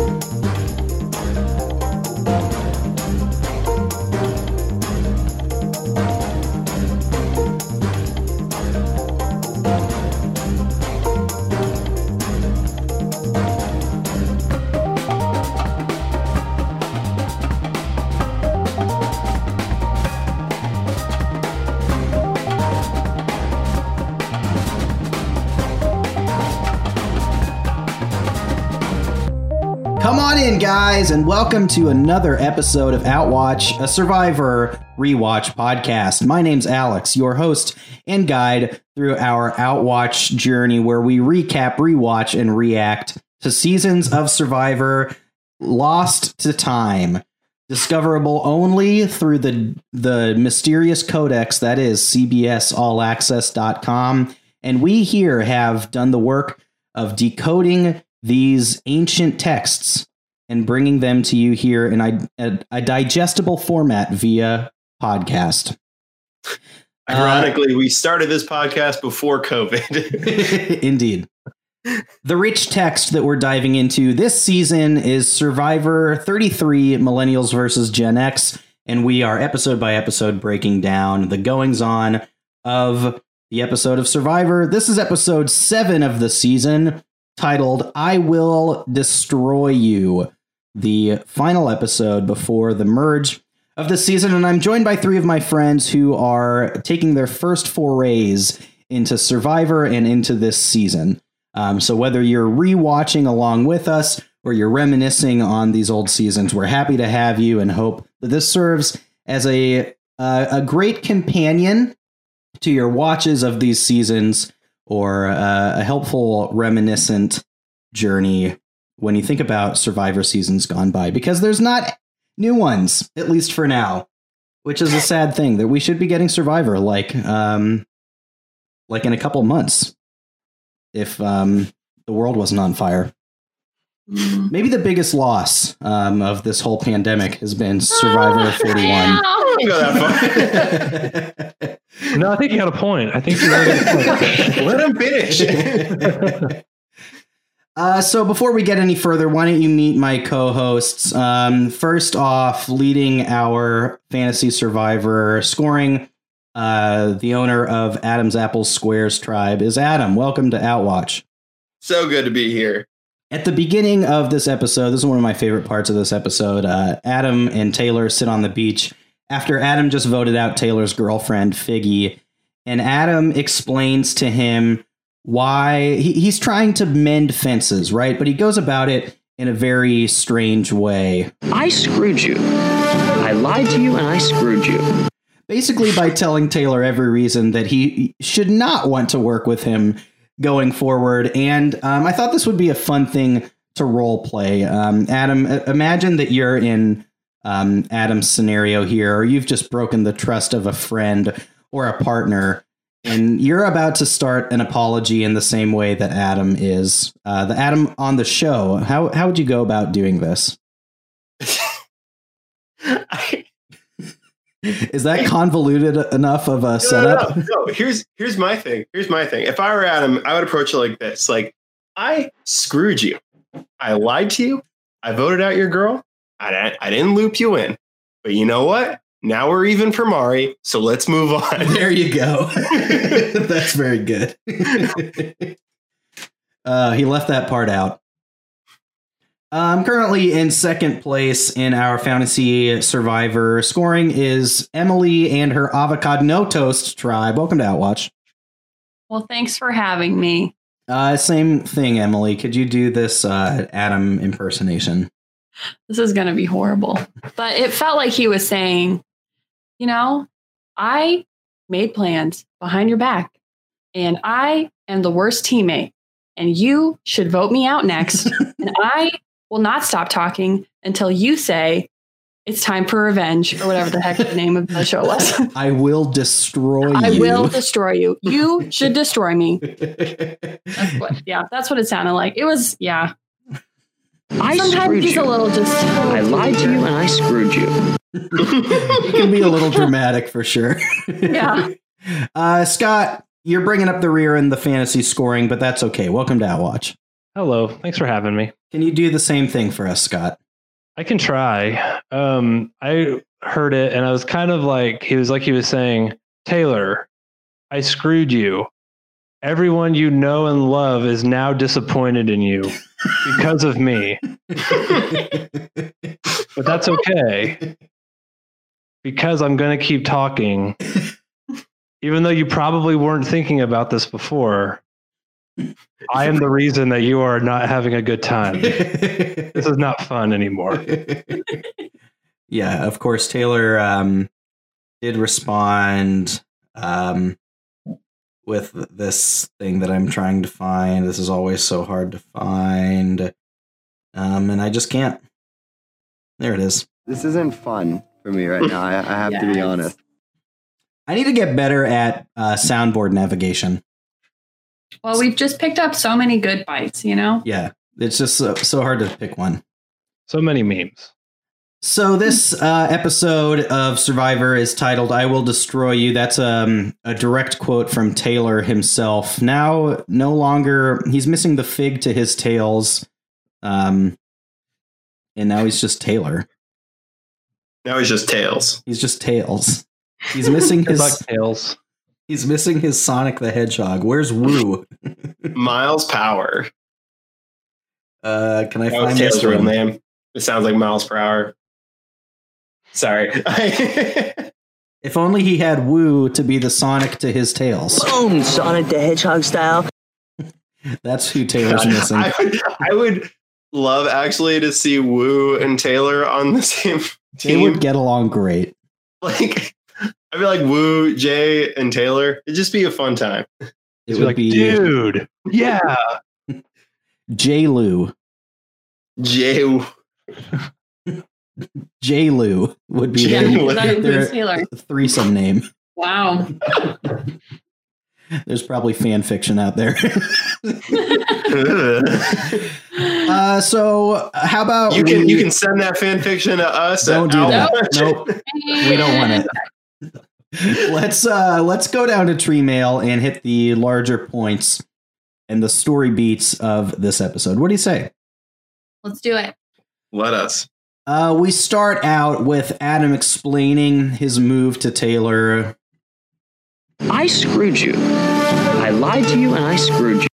Come guys, and welcome to another episode of Outwatch, a Survivor rewatch podcast. My name's Alex, your host and guide through our Outwatch journey, where we recap, rewatch, and react to seasons of Survivor lost to time, discoverable only through the the mysterious codex that is CBSAllAccess.com. And we here have done the work of decoding these ancient texts and bringing them to you here in a, a, a digestible format via podcast. Ironically, uh, we started this podcast before COVID. Indeed. The rich text that we're diving into this season is Survivor 33 Millennials versus Gen X, and we are episode by episode breaking down the goings on of the episode of Survivor. This is episode seven of the season titled I Will Destroy You, the final episode before the merge of the season. And I'm joined by three of my friends who are taking their first forays into Survivor and into this season. Um, so whether you're rewatching along with us or you're reminiscing on these old seasons, we're happy to have you and hope that this serves as a uh, a great companion to your watches of these seasons or uh, a helpful reminiscent journey when you think about survivor seasons gone by because there's not new ones at least for now which is a sad thing that we should be getting survivor like um like in a couple months if um the world wasn't on fire mm. maybe the biggest loss um, of this whole pandemic has been survivor 41 go that far. no, I think you had a point. I think you got a point. Let him finish. Uh, so before we get any further, why don't you meet my co-hosts? Um, first off, leading our fantasy survivor scoring, uh, the owner of Adam's Apple Squares tribe is Adam. Welcome to Outwatch. So good to be here. At the beginning of this episode, this is one of my favorite parts of this episode. Uh, Adam and Taylor sit on the beach after Adam just voted out Taylor's girlfriend, Figgy, and Adam explains to him why he, he's trying to mend fences, right? But he goes about it in a very strange way. I screwed you. I lied to you and I screwed you. Basically, by telling Taylor every reason that he should not want to work with him going forward. And um, I thought this would be a fun thing to role play. Um, Adam, imagine that you're in um, Adam's scenario here, or you've just broken the trust of a friend or a partner, and you're about to start an apology in the same way that Adam is. Uh, the Adam on the show. How how would you go about doing this? Is that convoluted enough of a setup? No, no, no, Here's here's my thing. Here's my thing. If I were Adam, I would approach it like this: like, I screwed you. I lied to you. I voted out your girl. I, I didn't loop you in, but you know what? Now we're even for Mari, so let's move on. There you go. That's very good. uh, he left that part out. I'm currently in second place in our fantasy survivor. Scoring is Emily and her avocado no toast tribe. Welcome to Outwatch. Well, thanks for having me. Uh, same thing, Emily. Could you do this uh, Adam impersonation? this is going to be horrible. But it felt like he was saying, you know, I made plans behind your back and I am the worst teammate and you should vote me out next. and I will not stop talking until you say it's time for revenge or whatever the heck the name of the show was. I will destroy you. I will destroy you. You should destroy me. That's what, yeah, that's what it sounded like. It was, yeah, I Sometimes he's you. a little just. I lied to you and I screwed you. You can be a little dramatic for sure. yeah. Uh, Scott, you're bringing up the rear in the fantasy scoring, but that's okay. Welcome to Outwatch. Hello. Thanks for having me. Can you do the same thing for us, Scott? I can try. Um, I heard it and I was kind of like, he was like, he was saying, Taylor, I screwed you. Everyone you know and love is now disappointed in you because of me, but that's okay because I'm going to keep talking. Even though you probably weren't thinking about this before, I am the reason that you are not having a good time. This is not fun anymore. yeah, of course, Taylor um, did respond um, with this thing that I'm trying to find. This is always so hard to find. Um, and I just can't. There it is. This isn't fun for me right now. I, I have to be honest. I need to get better at uh, soundboard navigation. Well, we've just picked up so many good bites, you know? Yeah, it's just so, so hard to pick one. So many memes. So this uh, episode of Survivor is titled "I Will Destroy You." That's um, a direct quote from Taylor himself. Now, no longer he's missing the fig to his tails, um, and now he's just Taylor. Now he's just tails. He's just tails. He's missing Good luck, his. Tails. He's missing his Sonic the Hedgehog. Where's Woo? Miles Prower. Uh, can I That find Tails' this real one? name. It sounds like miles per hour. Sorry. If only he had Woo to be the Sonic to his tails. Boom! Sonic the Hedgehog style. That's who Taylor's missing. I would, I would love actually to see Woo and Taylor on the same They team. would get along great. like, I feel like Woo, Jay, and Taylor. It'd just be a fun time. It He's would like, be dude, yeah. J. Lou. Jay, J. Lou would be J. Yeah, Lou. that their threesome name. Wow. There's probably fan fiction out there. uh, so, uh, how about you can we- you can send that fan fiction to us. don't at do that. Nope. We don't want it. let's uh let's go down to tree mail and hit the larger points and the story beats of this episode. What do you say? Let's do it. Let us. Uh, we start out with Adam explaining his move to Taylor. I screwed you. I lied to you and I screwed you.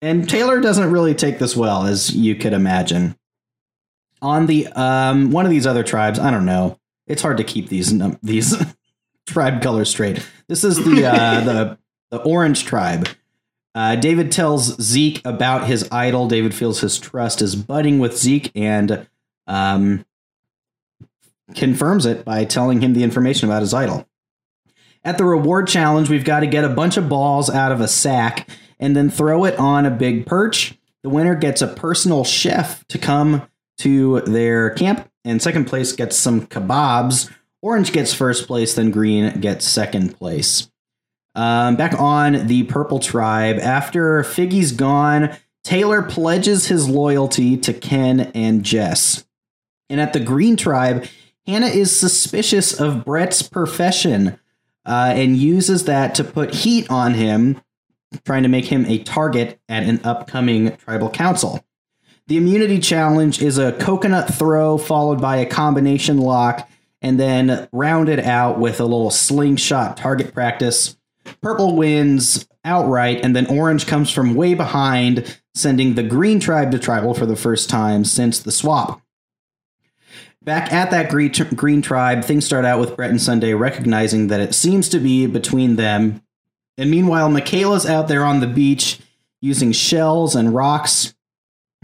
And Taylor doesn't really take this well, as you could imagine. On the um, one of these other tribes, I don't know. It's hard to keep these num- these tribe colors straight. This is the uh, the the orange tribe. Uh, David tells Zeke about his idol. David feels his trust is budding with Zeke and um, confirms it by telling him the information about his idol. At the reward challenge, we've got to get a bunch of balls out of a sack and then throw it on a big perch. The winner gets a personal chef to come to their camp, and second place gets some kebabs. Orange gets first place, then green gets second place. Um, back on the purple tribe, after Figgy's gone, Taylor pledges his loyalty to Ken and Jess. And at the green tribe, Hannah is suspicious of Bret's profession uh, and uses that to put heat on him trying to make him a target at an upcoming tribal council. The immunity challenge is a coconut throw followed by a combination lock and then rounded out with a little slingshot target practice. Purple wins outright, and then orange comes from way behind, sending the green tribe to tribal for the first time since the swap. Back at that green, green tribe, things start out with Bret and Sunday recognizing that it seems to be between them and meanwhile, Michaela's out there on the beach using shells and rocks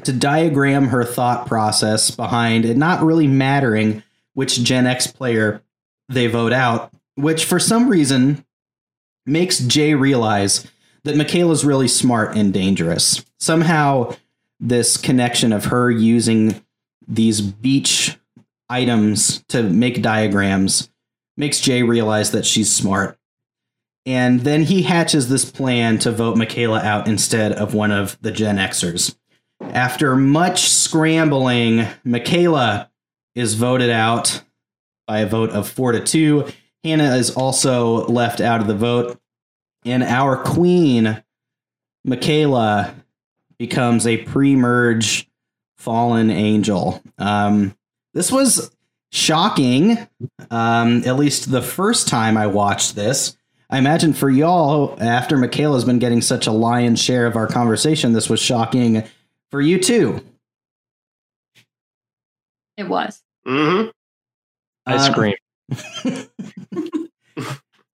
to diagram her thought process behind it not really mattering which Gen X player they vote out, which for some reason makes Jay realize that Michaela's really smart and dangerous. Somehow, this connection of her using these beach items to make diagrams makes Jay realize that she's smart and then he hatches this plan to vote Michaela out instead of one of the Gen Xers. After much scrambling, Michaela is voted out by a vote of four to two. Hannah is also left out of the vote. And our queen, Michaela, becomes a pre merge Fallen Angel. Um, this was shocking, um, at least the first time I watched this. I imagine for y'all, after Michaela's been getting such a lion's share of our conversation, this was shocking for you too. It was. hmm I Uh, scream.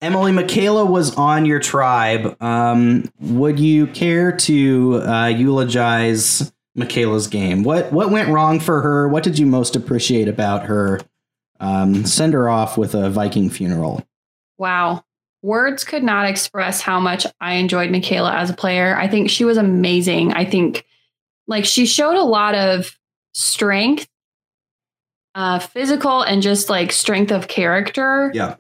Emily, Michaela was on your tribe. Um, would you care to uh, eulogize Michaela's game? What what went wrong for her? What did you most appreciate about her? Um, send her off with a Viking funeral. Wow. Words could not express how much I enjoyed Michaela as a player. I think she was amazing. I think like she showed a lot of strength, uh, physical and just like strength of character Yeah.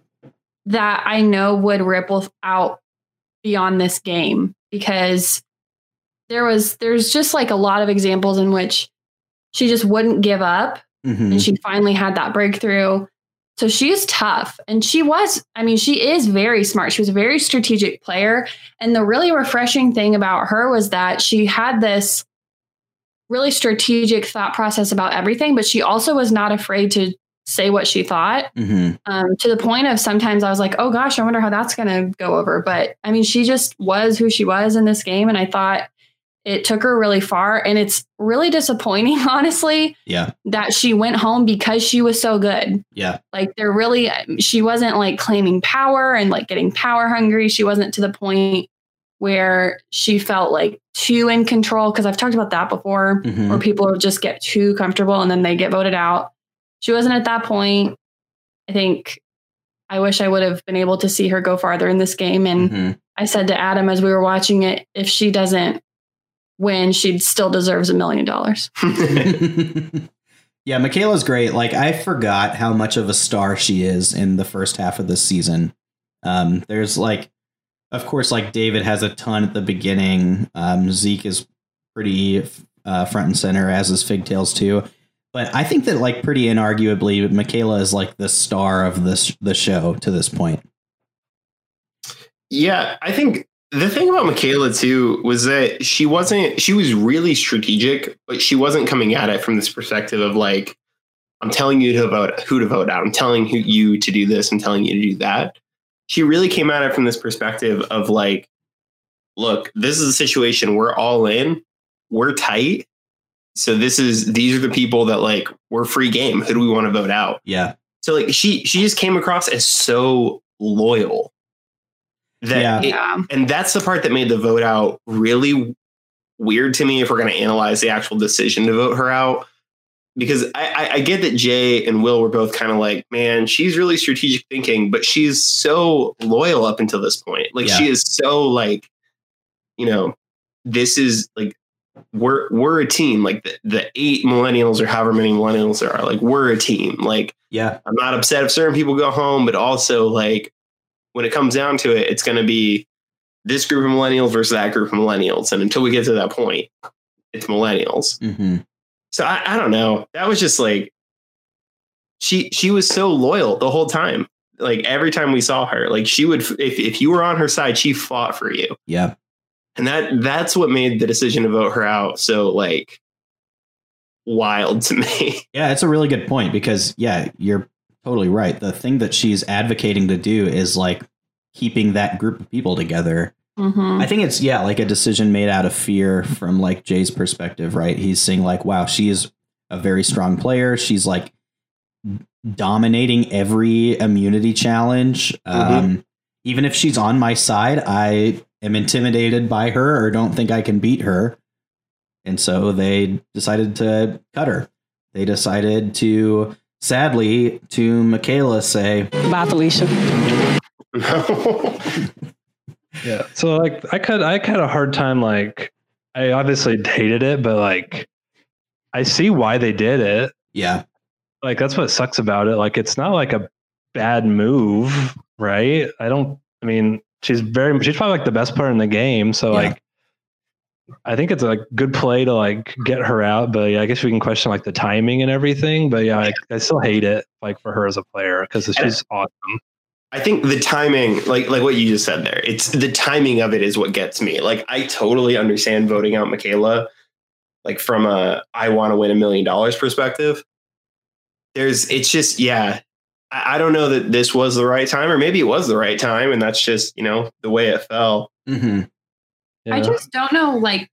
that I know would ripple out beyond this game because there was there's just like a lot of examples in which she just wouldn't give up Mhm. and she finally had that breakthrough. So she is tough and she was, I mean, she is very smart. She was a very strategic player. And the really refreshing thing about her was that she had this really strategic thought process about everything, but she also was not afraid to say what she thought Mhm. um, to the point of sometimes I was like, oh gosh, I wonder how that's going to go over. But I mean, she just was who she was in this game. And I thought it took her really far. And it's really disappointing, honestly, Yeah. that she went home because she was so good. Yeah. Like, they're really, she wasn't like claiming power and like getting power hungry. She wasn't to the point where she felt like too in control. Cause I've talked about that before, Mhm. where people just get too comfortable and then they get voted out. She wasn't at that point. I think I wish I would have been able to see her go farther in this game. And Mhm. I said to Adam as we were watching it, if she doesn't win, she still deserves a million dollars. yeah, Michaela's great. Like I forgot how much of a star she is in the first half of this season. Um, there's like, of course, like David has a ton at the beginning. Um, Zeke is pretty uh, front and center, as is Figtails too. But I think that like pretty inarguably, Michaela is like the star of this the show to this point. Yeah, I think the thing about Michaela too was that she wasn't she was really strategic, but she wasn't coming at it from this perspective of like, I'm telling you to vote who to vote out. I'm telling who, you to do this. I'm telling you to do that. She really came at it from this perspective of like, look, this is a situation we're all in. We're tight. So this is these are the people that like we're free game. Who do we want to vote out? Yeah, So like she she just came across as so loyal. That Yeah. it- Yeah. and that's the part that made the vote out really weird to me if we're going to analyze the actual decision to vote her out. Because I, I, I get that jay and will were both kind of like man she's really strategic thinking but she's so loyal up until this point. Like she is so like you know this is like we're we're a team. Like the, the eight millennials or however many millennials there are like we're a team. Like yeah, I'm not upset if certain people go home, but also like when it comes down to it, it's going to be this group of millennials versus that group of millennials. And until we get to that point, it's millennials. hmm So I, I don't know. That was just like she she was so loyal the whole time. Like every time we saw her, like she would if if you were on her side, she fought for you. yeah, And that that's what made the decision to vote her out so like wild to me. yeah. It's a really good point because yeah, you're totally right. The thing that she's advocating to do is like keeping that group of people together Mhm. I think it's yeah, like a decision made out of fear from like Jay's perspective, right? He's saying like, wow, she is a very strong player. She's like dominating every immunity challenge. Um, even if she's on my side, I am intimidated by her or don't think I can beat her. And so they decided to cut her. They decided to, sadly, to Michaela say, Bye, Felicia. Yeah. So like I could I had a hard time like I obviously hated it, but like I see why they did it. yeah, Like that's what sucks about it. Like it's not like a bad move, right? I don't I mean, she's very she's probably like the best player in the game. So Yeah. like I think it's a good play to like get her out, but yeah, I guess we can question like the timing and everything. But yeah, I, I still hate it like for her as a player because she's awesome. I think the timing, like like what you just said there, it's the timing of it is what gets me. Like I totally understand voting out Michaela, like from a I want to win a million dollars perspective. There's it's just yeah. I, I don't know that this was the right time, or maybe it was the right time, and that's just, you know, the way it fell. Mm-hmm. Hmm I just don't know. Like,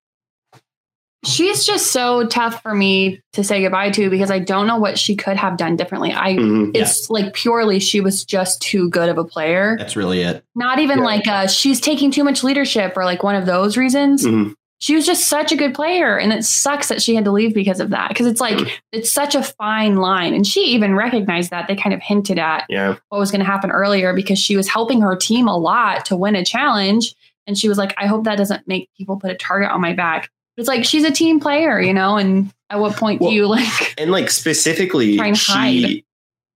she's just so tough for me to say goodbye to because I don't know what she could have done differently. I Mhm. it's like purely she was just too good of a player. That's really it. Not even Yeah. like uh, she's taking too much leadership or like one of those reasons. Mhm. She was just such a good player, and it sucks that she had to leave because of that. Because it's like it's such a fine line, and she even recognized that. They kind of hinted at Yeah. what was going to happen earlier because she was helping her team a lot to win a challenge. And she was like, I hope that doesn't make people put a target on my back. But it's like she's a team player, you know, and at what point Well, do you like and like specifically she hide.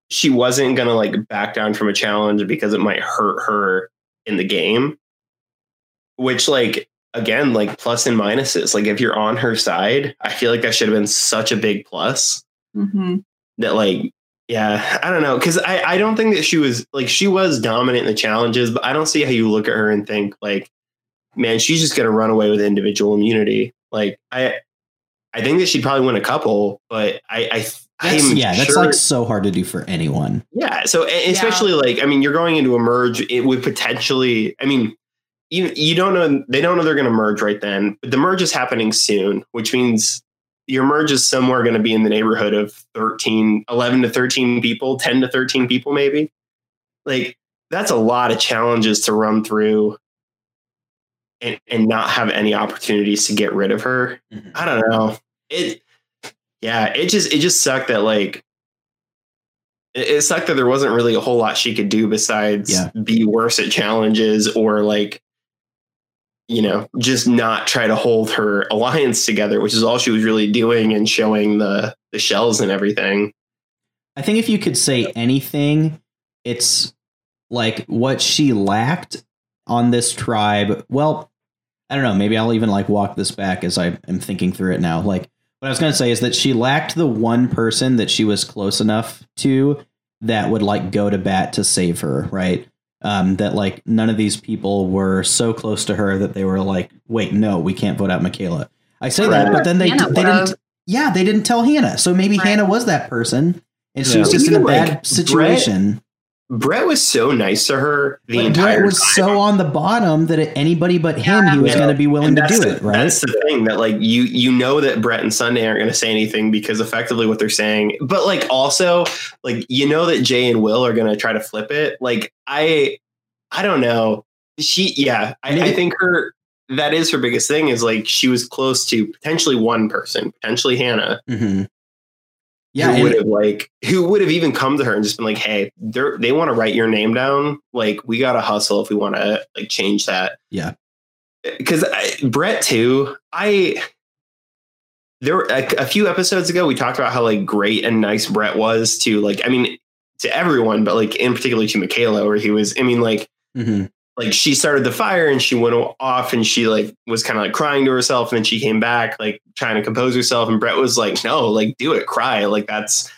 she wasn't gonna like back down from a challenge because it might hurt her in the game which like again like plus and minuses like if you're on her side i feel like that should have been such a big plus Mhm. that like yeah i don't know because i i don't think that she was like she was dominant in the challenges but i don't see how you look at her and think like man she's just gonna run away with individual immunity like i i think that she'd probably win a couple but i i That's, I'm yeah, that's like so hard to do for anyone. yeah. So especially like, I mean, you're going into a merge. It would potentially. I mean, you you don't know. They don't know they're going to merge right then. But the merge is happening soon, which means your merge is somewhere going to be in the neighborhood of 13, 11 to 13 people, 10 to 13 people, maybe. Like that's a lot of challenges to run through. And, and not have any opportunities to get rid of her. Mhm. I don't know. It yeah, it just it just sucked that like it, it sucked that there wasn't really a whole lot she could do besides Yeah. be worse at challenges or like you know, just not try to hold her alliance together, which is all she was really doing and showing the the shells and everything. I think if you could say anything, it's like what she lacked on this tribe. Well, I don't know. Maybe I'll even like walk this back as I am thinking through it now. Like what I was going to say is that she lacked the one person that she was close enough to that would like go to bat to save her, right? Um, that like none of these people were so close to her that they were like, wait, no, we can't vote out Michaela. I say that, but then they Hannah they didn't. Yeah, they didn't tell Hannah, so maybe Right. Hannah was that person, and she Yeah. was just in a Even, bad like, situation. Bret was so nice to her the But entire Bret was time. so on the bottom that anybody but him, he was going to be willing to do the, it, right? That's the thing that like you you know that Bret and Sunday aren't going to say anything because effectively what they're saying, but like also like you know that Jay and Will are going to try to flip it. Like I I don't know. She yeah, I, I think her that is her biggest thing is like she was close to potentially one person, potentially Hannah, hmm Yeah, who would have like who would have even come to her and just been like, "Hey, they want to write your name down. Like, we got to hustle if we want to like change that." Yeah. because Bret too. I there were a, a few episodes ago we talked about how like great and nice Bret was to like. I mean, to everyone, but like in particular to Michaela, where he was. I mean, like mhm. Like she started the fire and she went off and she like was kind of like crying to herself and then she came back like trying to compose herself and Bret was like no like do it cry like that's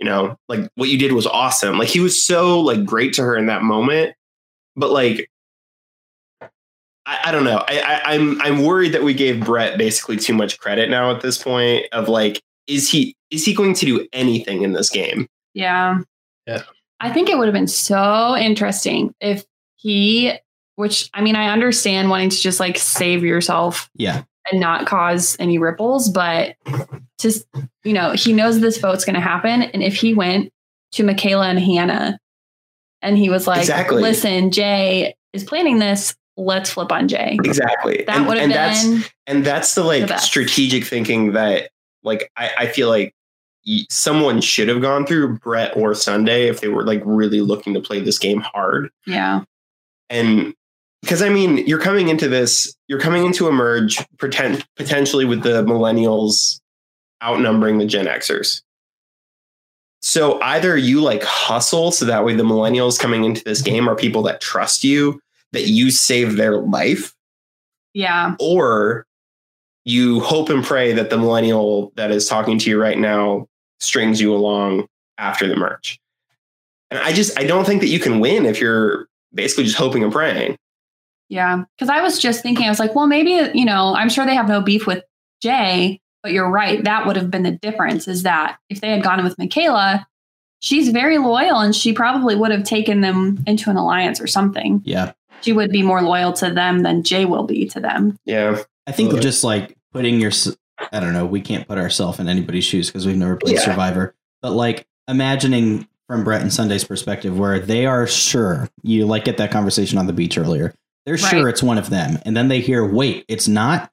you know like what you did was awesome like he was so like great to her in that moment but like I, I don't know I, I I'm I'm worried that we gave Bret basically too much credit now at this point of like is he is he going to do anything in this game Yeah. Yeah. I think it would have been so interesting if he, which I mean, I understand wanting to just like save yourself yeah, and not cause any ripples, but just, you know, he knows this vote's going to happen. And if he went to Michaela and Hannah and he was like, Exactly. listen, Jay is planning this, let's flip on Jay. exactly That And- would have and that's been, and that's the like The strategic thinking that like I, I feel like someone should have gone through Bret or Sunday if they were like really looking to play this game hard yeah. And because I mean you're coming into this you're coming into a merge pretend, potentially with the millennials outnumbering the Gen Xers. So either you like hustle so that way the millennials coming into this game are people that trust you that you save their life Yeah. or you hope and pray that the millennial that is talking to you right now strings you along after the merge. And I just I don't think that you can win if you're basically just hoping and praying. Yeah. Cause I was just thinking, I was like, well, maybe, you know, I'm sure they have no beef with Jay, But you're right. That would have been the difference is that if they had gone with Michaela, she's very loyal and she probably would have taken them into an alliance or something. Yeah. She would be more loyal to them than Jay will be to them. Yeah. I think Okay. just like putting your, I don't know, we can't put ourselves in anybody's shoes because we've never played Yeah. Survivor, but like imagining from Bret and Sunday's perspective where they are sure, you like get that conversation on the beach earlier, they're sure it's one of them. And then they hear, wait, it's not.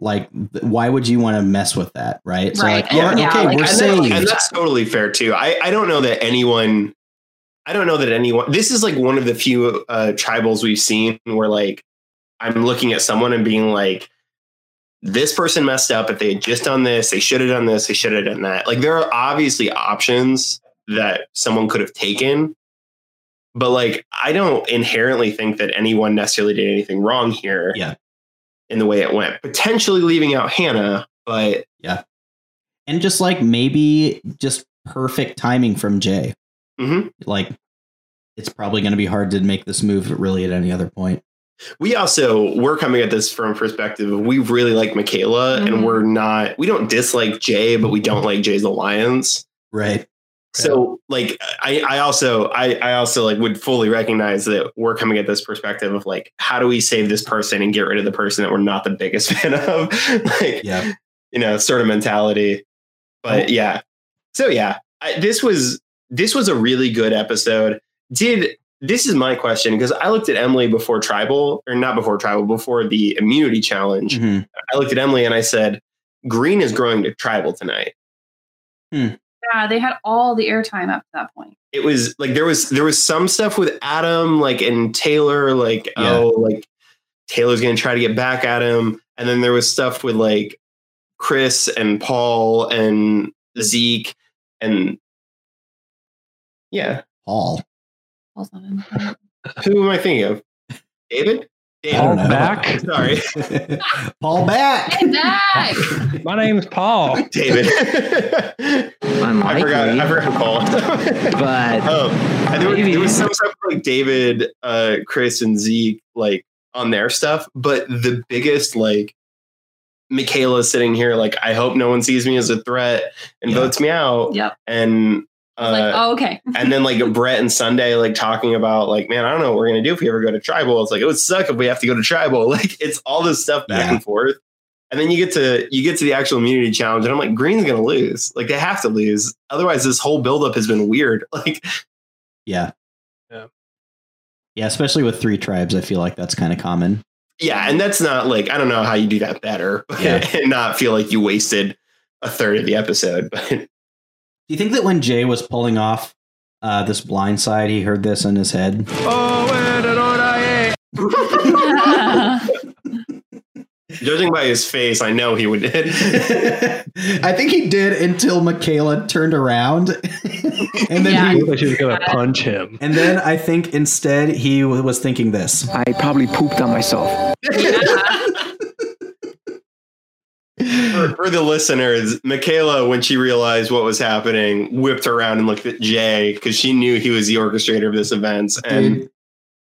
Like, why would you want to mess with that? Right. So, Right. like, yeah, Yeah, okay, like, we're and, that- and that's totally fair too. I, I don't know that anyone I don't know that anyone this is like one of the few uh tribals we've seen where like I'm looking at someone and being like this person messed up if they had just done this, they should have done this, they should have done that. Like there are obviously options that someone could have taken. But like I don't inherently think that anyone necessarily did anything wrong here. Yeah. In the way it went. Potentially leaving out Hannah, but yeah. and just like maybe just perfect timing from Jay. mhm. Like, it's probably going to be hard to make this move really at any other point. we also we're coming at this from a perspective of we really like Michaela Mhm. and we're not we don't dislike Jay, but we don't like Jay's alliance. Right. So like I, I also I, I also like would fully recognize that we're coming at this perspective of like how do we save this person and get rid of the person that we're not the biggest fan of? like Yeah. you know, sort of mentality. But yeah. So yeah, I, this was this was a really good episode. Did this is my question because I looked at Emily before tribal or not before tribal before the immunity challenge. Mhm. I looked at Emily and I said, "Green is growing to tribal tonight." Yeah, they had all the airtime up to that point. It was like there was there was some stuff with Adam like and Taylor like Yeah. oh like Taylor's gonna try to get back at him, and then there was stuff with like Chris and Paul and Zeke and yeah, Paul. Paul's not in there. who am I thinking of? David. I Paul back. Sorry, Paul back. Hey, Zach! My name's Paul. David. Unlikely, I forgot. I forgot Paul. but um, and there, was, Maybe. there was some stuff like David, uh, Chris, and Zeke like on their stuff, but the biggest like Michaela sitting here like I hope no one sees me as a threat and Yeah. votes me out, Yep. and uh, like, oh, okay. and then like Bret and Sunday like talking about like man I don't know what we're gonna do if we ever go to tribal. It's like it would suck if we have to go to tribal. Like it's all this stuff back Yeah. and forth. And then you get to you get to the actual immunity challenge, and I'm like, Green's gonna lose. Like they have to lose, otherwise this whole buildup has been weird. Like Yeah. Yeah. Yeah, especially with three tribes, I feel like that's kind of common. Yeah, and that's not like I don't know how you do that better Yeah. and not feel like you wasted a third of the episode. But Do you think that when Jay was pulling off uh, this blind side, he heard this in his head? judging by his face, I know he would. I think he did until Michaela turned around, and then Yeah. he, Looked like she was gonna punch him. and then I think instead he was thinking this. I probably pooped on myself. For, for the listeners, Michaela, when she realized what was happening, whipped around and looked at Jay because she knew he was the orchestrator of this event and Dude,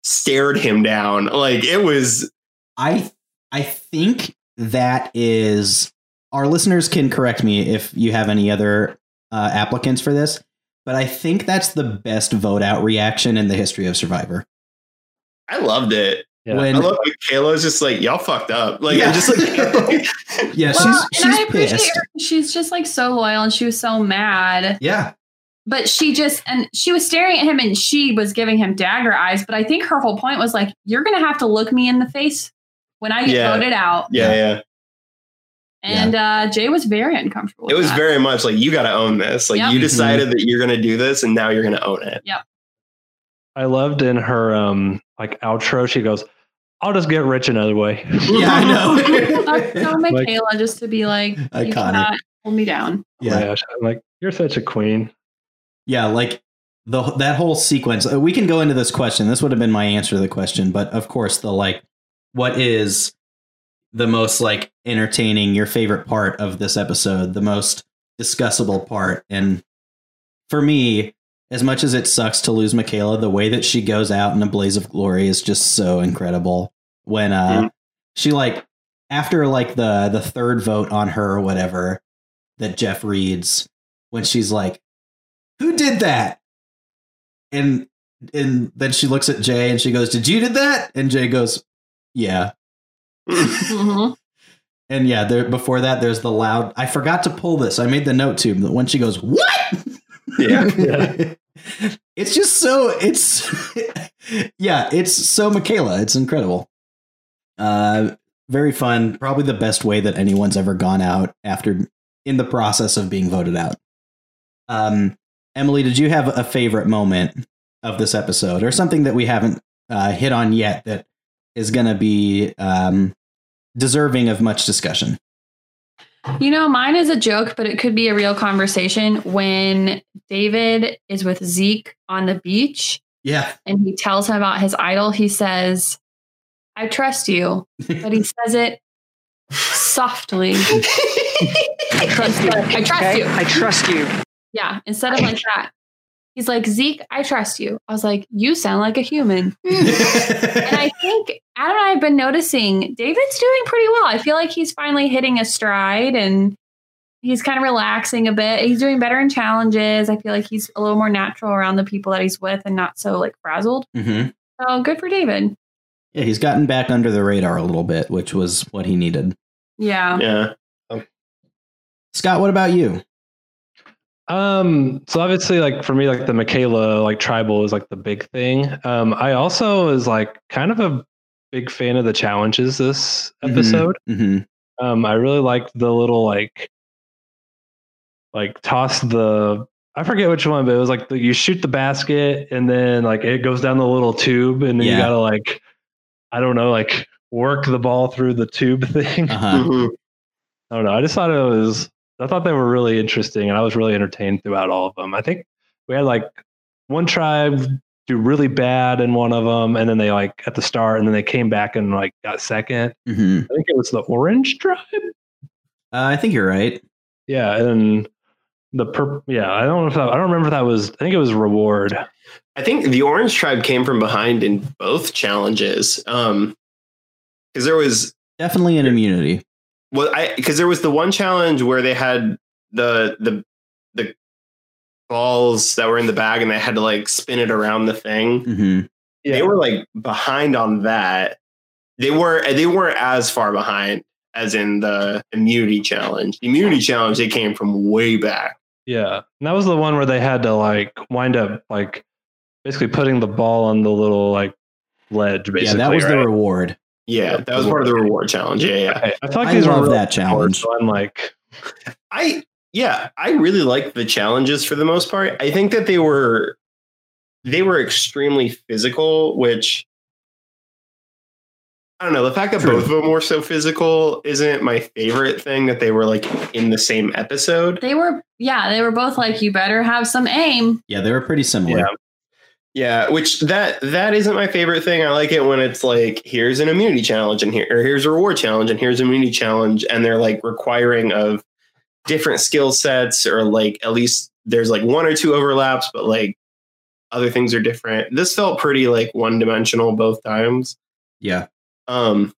stared him down. Like it was. I I think that is our listeners can correct me if you have any other uh, applicants for this, but I think that's the best vote out reaction in the history of Survivor. I loved it. Yeah. When I love kayla's just like y'all fucked up. Like Yeah. I'm just like. yeah, well, she's and I appreciate pissed. her. She's just like so loyal and she was so mad. Yeah, But she just, and she was staring at him and she was giving him dagger eyes. But I think her whole point was like, you're going to have to look me in the face when I get Yeah. voted out. yeah, yeah. And uh, Jay was very uncomfortable. It was that. very much like you got to own this. Like Yep. you decided that you're going to do this, and now you're going to own it. Yep. I loved in her um like outro. She goes, "I'll just get rich another way." yeah, I That's know. so Michaela just to be like, Iconic. you cannot hold me down. Oh yeah, gosh, I'm like, "You're such a queen." yeah, like the that whole sequence. uh, We can go into this question. This would have been my answer to the question, but of course, the like, what is the most like entertaining, your favorite part of this episode, the most discussable part, and for me, as much as it sucks to lose Michaela, the way that she goes out in a blaze of glory is just so incredible. When uh, Mhm. she like after like the the third vote on her or whatever that Jeff reads when she's like, "Who did that?" and and then she looks at Jay and she goes, "Did you did that?" And Jay goes, "Yeah." Mhm. And yeah, there before that, there's the loud. I forgot to pull this. I made the note too. But when she goes, "What?" Yeah. Yeah. it's just so. It's yeah. It's so Michaela. It's incredible. Uh, very fun. Probably the best way that anyone's ever gone out after in the process of being voted out. Um, Emily, did you have a favorite moment of this episode, or something that we haven't uh, hit on yet that is going to be um, deserving of much discussion? You know, mine is a joke, but it could be a real conversation when David is with Zeke on the beach Yeah. and he tells him about his idol. He says, I trust you, but he says it softly. I trust you. I trust Okay? you. I trust you. Yeah. Instead of like that, he's like, Zeke, I trust you. I was like, you sound like a human. And I think Adam and I have been noticing David's doing pretty well. I feel like he's finally hitting a stride and he's kind of relaxing a bit. He's doing better in challenges. I feel like he's a little more natural around the people that he's with and not so like frazzled. hmm So good for David. Yeah, he's gotten back under the radar a little bit, which was what he needed. Yeah. Yeah. Scott, what about you? Um, so obviously, like for me, like the Michaela like tribal is like the big thing. Um, I also is like kind of a big fan of the challenges this Mhm. episode. hmm Um, I really liked the little like like toss the I forget which one, but it was like the, you shoot the basket and then like it goes down the little tube and then you gotta like I don't know like work the ball through the tube thing. Uh-huh. Mhm. I don't know. I just thought it was. I thought they were really interesting, and I was really entertained throughout all of them. I think we had like one tribe do really bad in one of them, and then they like at the start, and then they came back and like got second. hmm I think it was the orange tribe. Uh, I think you're right. Yeah, and the purple. Yeah, I don't know if that, I don't remember if that was. I think it was reward. I think the Orange Tribe came from behind in both challenges. Um, because there was Definitely an immunity. Well, I because there was the one challenge where they had the the the balls that were in the bag and they had to like spin it around the thing. hmm They were like behind on that. They were they weren't as far behind as in the immunity challenge. The immunity challenge they came from way back. Yeah, and that was the one where they had to like wind up like basically putting the ball on the little like ledge. Basically, Yeah, that was the reward. Yeah, that was part of the reward challenge. Yeah, yeah. I, I feel like I these love were really that challenge. So I'm like, I yeah, I really like the challenges for the most part. I think that they were they were extremely physical, which I don't know. The fact that True. both of them were so physical isn't my favorite thing that they were like in the same episode. They were, yeah, they were both like, you better have some aim. Yeah, they were pretty similar. Yeah. Yeah, which that that isn't my favorite thing. I like it when it's like here's an immunity challenge and here or here's a reward challenge and here's an immunity challenge and they're like requiring of different skill sets or like at least there's like one or two overlaps, but like other things are different. This felt pretty like one dimensional both times. Yeah. Um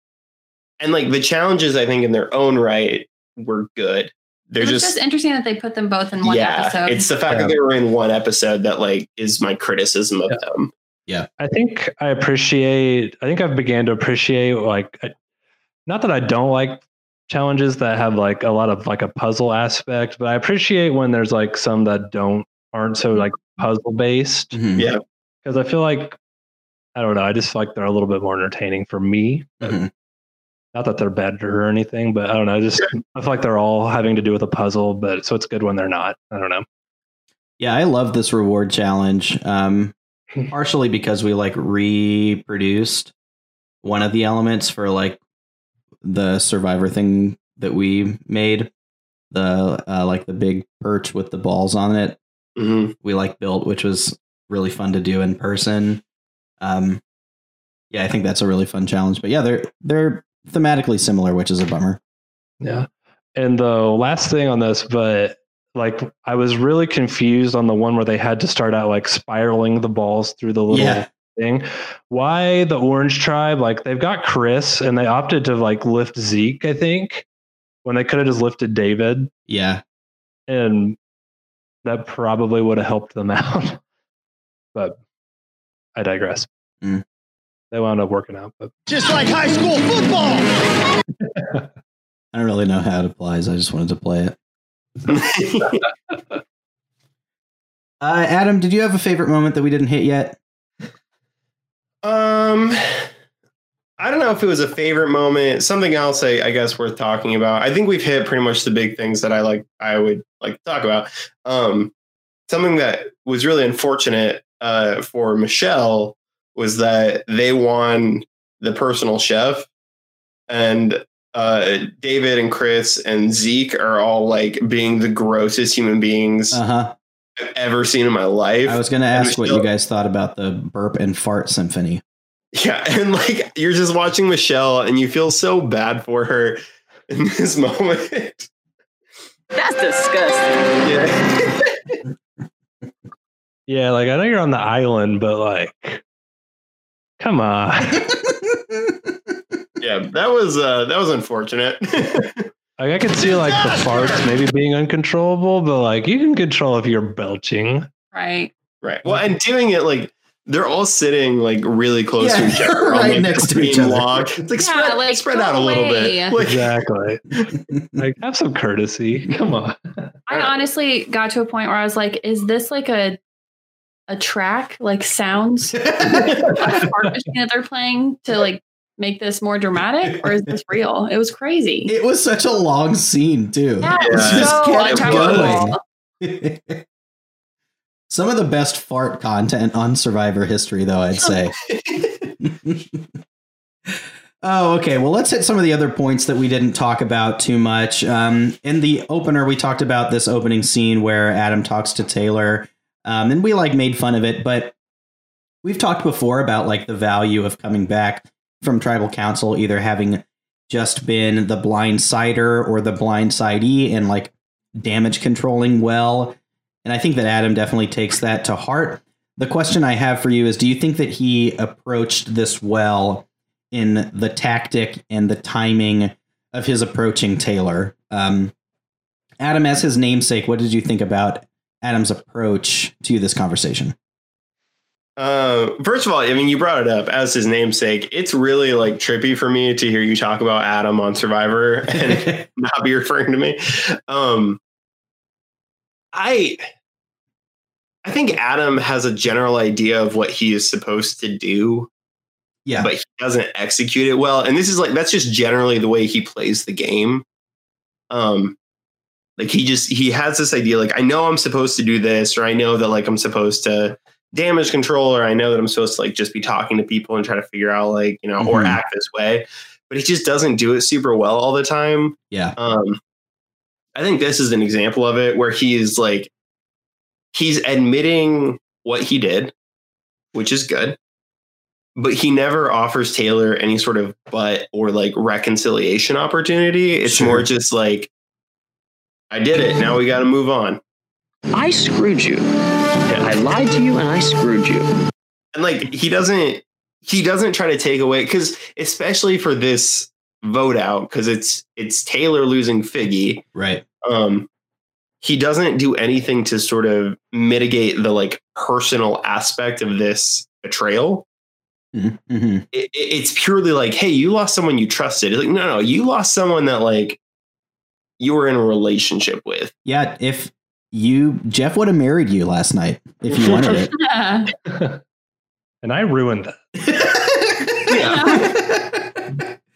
and like the challenges I think in their own right were good. They're just, just, interesting that they put them both in one yeah, episode. it's the fact Yeah. that they were in one episode that like is my criticism of them. Yeah. I think I appreciate. I think I've began to appreciate like, not that I don't like challenges that have like a lot of like a puzzle aspect, but I appreciate when there's like some that don't aren't so like puzzle based Mhm. Yeah. because I feel like I don't know. I just feel like they're a little bit more entertaining for me. Mhm. Not that they're better or anything, but I don't know. Just I feel like they're all having to do with a puzzle, but so it's good when they're not. I don't know. Yeah, I love this reward challenge. Um, partially because we like reproduced one of the elements for like the survivor thing that we made. The uh, like the big perch with the balls on it. Mhm. We like built, which was really fun to do in person. Um, yeah, I think that's a really fun challenge. But yeah, they're they're thematically similar, which is a bummer. Yeah. And the last thing on this, but like I was really confused on the one where they had to start out like spiraling the balls through the little Yeah. thing. Why the Orange Tribe? Like they've got Chris, and they opted to like lift Zeke. I think when they could have just lifted David, Yeah. and that probably would have helped them out. but I digress. Mm. They wound up working out, but Just like high school football. I don't really know how it applies. I just wanted to play it. Uh, Adam, did you have a favorite moment that we didn't hit yet? Um, I don't know if it was a favorite moment. Something else, I, I guess, worth talking about. I think we've hit pretty much the big things that I like. I would like to talk about. Um, something that was really unfortunate uh, for Michelle was that they won the personal chef, and uh, David and Chris and Zeke are all like being the grossest human beings Uh huh. I've ever seen in my life. I was going to And ask what you guys thought about the burp and fart symphony. Yeah, and like you're just watching Michelle and you feel so bad for her in this moment. That's disgusting. Yeah. yeah, like I know you're on the island, but like, come on. yeah, that was uh that was unfortunate. Like I could see like the farts maybe being uncontrollable, but like you can control if you're belching. Right. right. Well, and doing it like they're all sitting like really close Yeah, to each other, on, right like, next the to each other. log. It's like Yeah, spread, like, spread go out a little bit. Like, Exactly. like have some courtesy. Come on. I honestly got to a point where I was like, is this like a a track, like sounds a machine that they're playing to like make this more dramatic, or is this real? It was crazy. It was such a long scene, too. yeah, Yeah. it was Just so kept going. Some of the best fart content on Survivor history, though, I'd say. oh, okay. Well, let's hit some of the other points that we didn't talk about too much. Um, in the opener, we talked about this opening scene where Adam talks to Taylor, um, and we like made fun of it, but we've talked before about like the value of coming back from tribal council, either having just been the blind sider or the blind sidey and like damage controlling well. And I think that Adam definitely takes that to heart. The question I have for you is do you think that he approached this well in the tactic and the timing of his approaching Taylor? Um, Adam, as his namesake, what did you think about Adam's approach to this conversation? Uh, first of all, I mean, you brought it up as his namesake. It's really like trippy for me to hear you talk about Adam on Survivor and not be referring to me. Um, I, I think Adam has a general idea of what he is supposed to do, yeah. but he doesn't execute it well. And this is like that's just generally the way he plays the game. Um, like he just he has this idea like I know I'm supposed to do this, or I know that like I'm supposed to damage control, or I know that I'm supposed to like just be talking to people and try to figure out like you know or Mhm. act this way, but he just doesn't do it super well all the time. yeah. Um, I think this is an example of it where he is like, he's admitting what he did, which is good, but he never offers Taylor any sort of but or like reconciliation opportunity. It's Sure. more just like, I did it. Now we got to move on. I screwed you. I lied to you and I screwed you. And like, he doesn't, he doesn't try to take away because especially for this vote out because it's it's Taylor losing Figgy. Right. um he doesn't do anything to sort of mitigate the like personal aspect of this betrayal Mhm, mhm. it, it- it's purely like hey you lost someone you trusted It's like no no you lost someone that like you were in a relationship with Yeah. If you, Jeff would have married you last night if you wanted it. and I ruined that.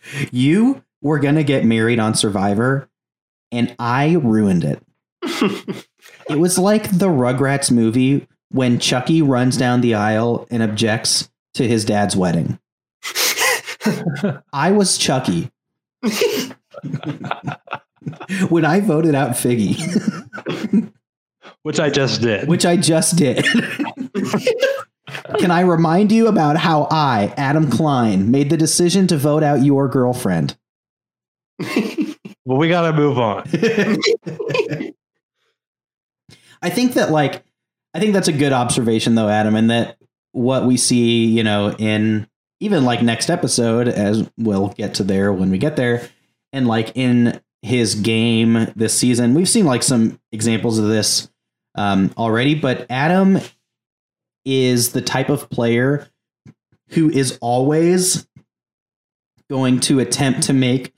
you were going to get married on Survivor, and I ruined it. It was like the Rugrats movie when Chucky runs down the aisle and objects to his dad's wedding. I was Chucky when I voted out Figgy, Which I just did. which I just did. Can I remind you about how I, Adam Klein, made the decision to vote out your girlfriend? well, we got to move on. I think that like I think that's a good observation though, Adam, and that what we see, you know, in even like next episode, as we'll get to there when we get there, and like in his game this season, we've seen like some examples of this um, already, but Adam is the type of player who is always going to attempt to make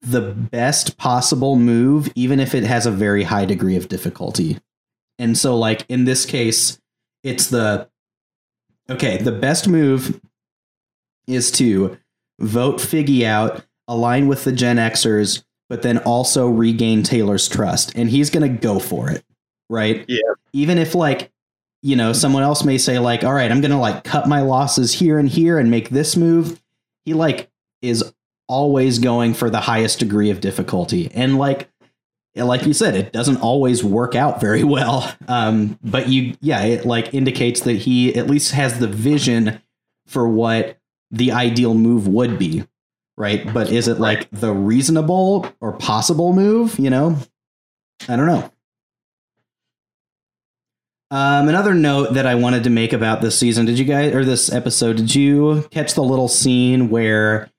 the best possible move, even if it has a very high degree of difficulty. And so, like in this case, it's the okay, the best move is to vote Figgy out, align with the Gen Xers, but then also regain Taylor's trust. And he's going to go for it, right? Yeah. Even if, like, you know, someone else may say, like, all right, I'm going to like cut my losses here and here and make this move. He, like, is always going for the highest degree of difficulty. And, like, like you said, it doesn't always work out very well. Um, but you, yeah, it like indicates that he at least has the vision for what the ideal move would be, right? But is it like the reasonable or possible move? You know, I don't know. Um, another note that I wanted to make about this season, did you guys or this episode, did you catch the little scene where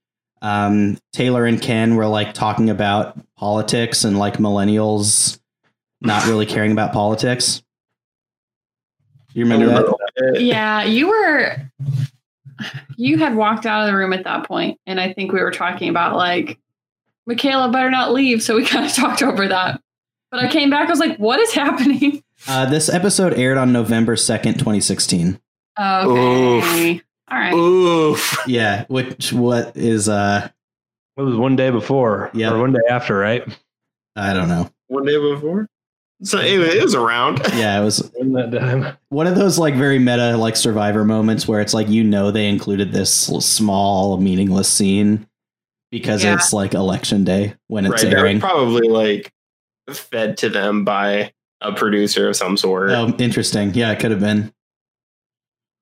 um, Taylor and Ken were like talking about politics and like millennials not really caring about politics? You remember that? Yeah, you were. You had walked out of the room at that point, and I think we were talking about like Michaela better not leave. So we kind of talked over that. But I came back. I was like, "What is happening?" Uh, this episode aired on November second, twenty sixteen. Okay. All right. Oof. Yeah, which what is uh It was one day before, Yeah. or one day after, right? I don't know. One day before. So it, was- it was around. Yeah, it was When that time. one of those like very meta like survivor moments where it's like you know they included this small meaningless scene because Yeah. it's like election day when it's right. Airing. probably like fed to them by a producer of some sort. Oh, interesting. Yeah, it could have been.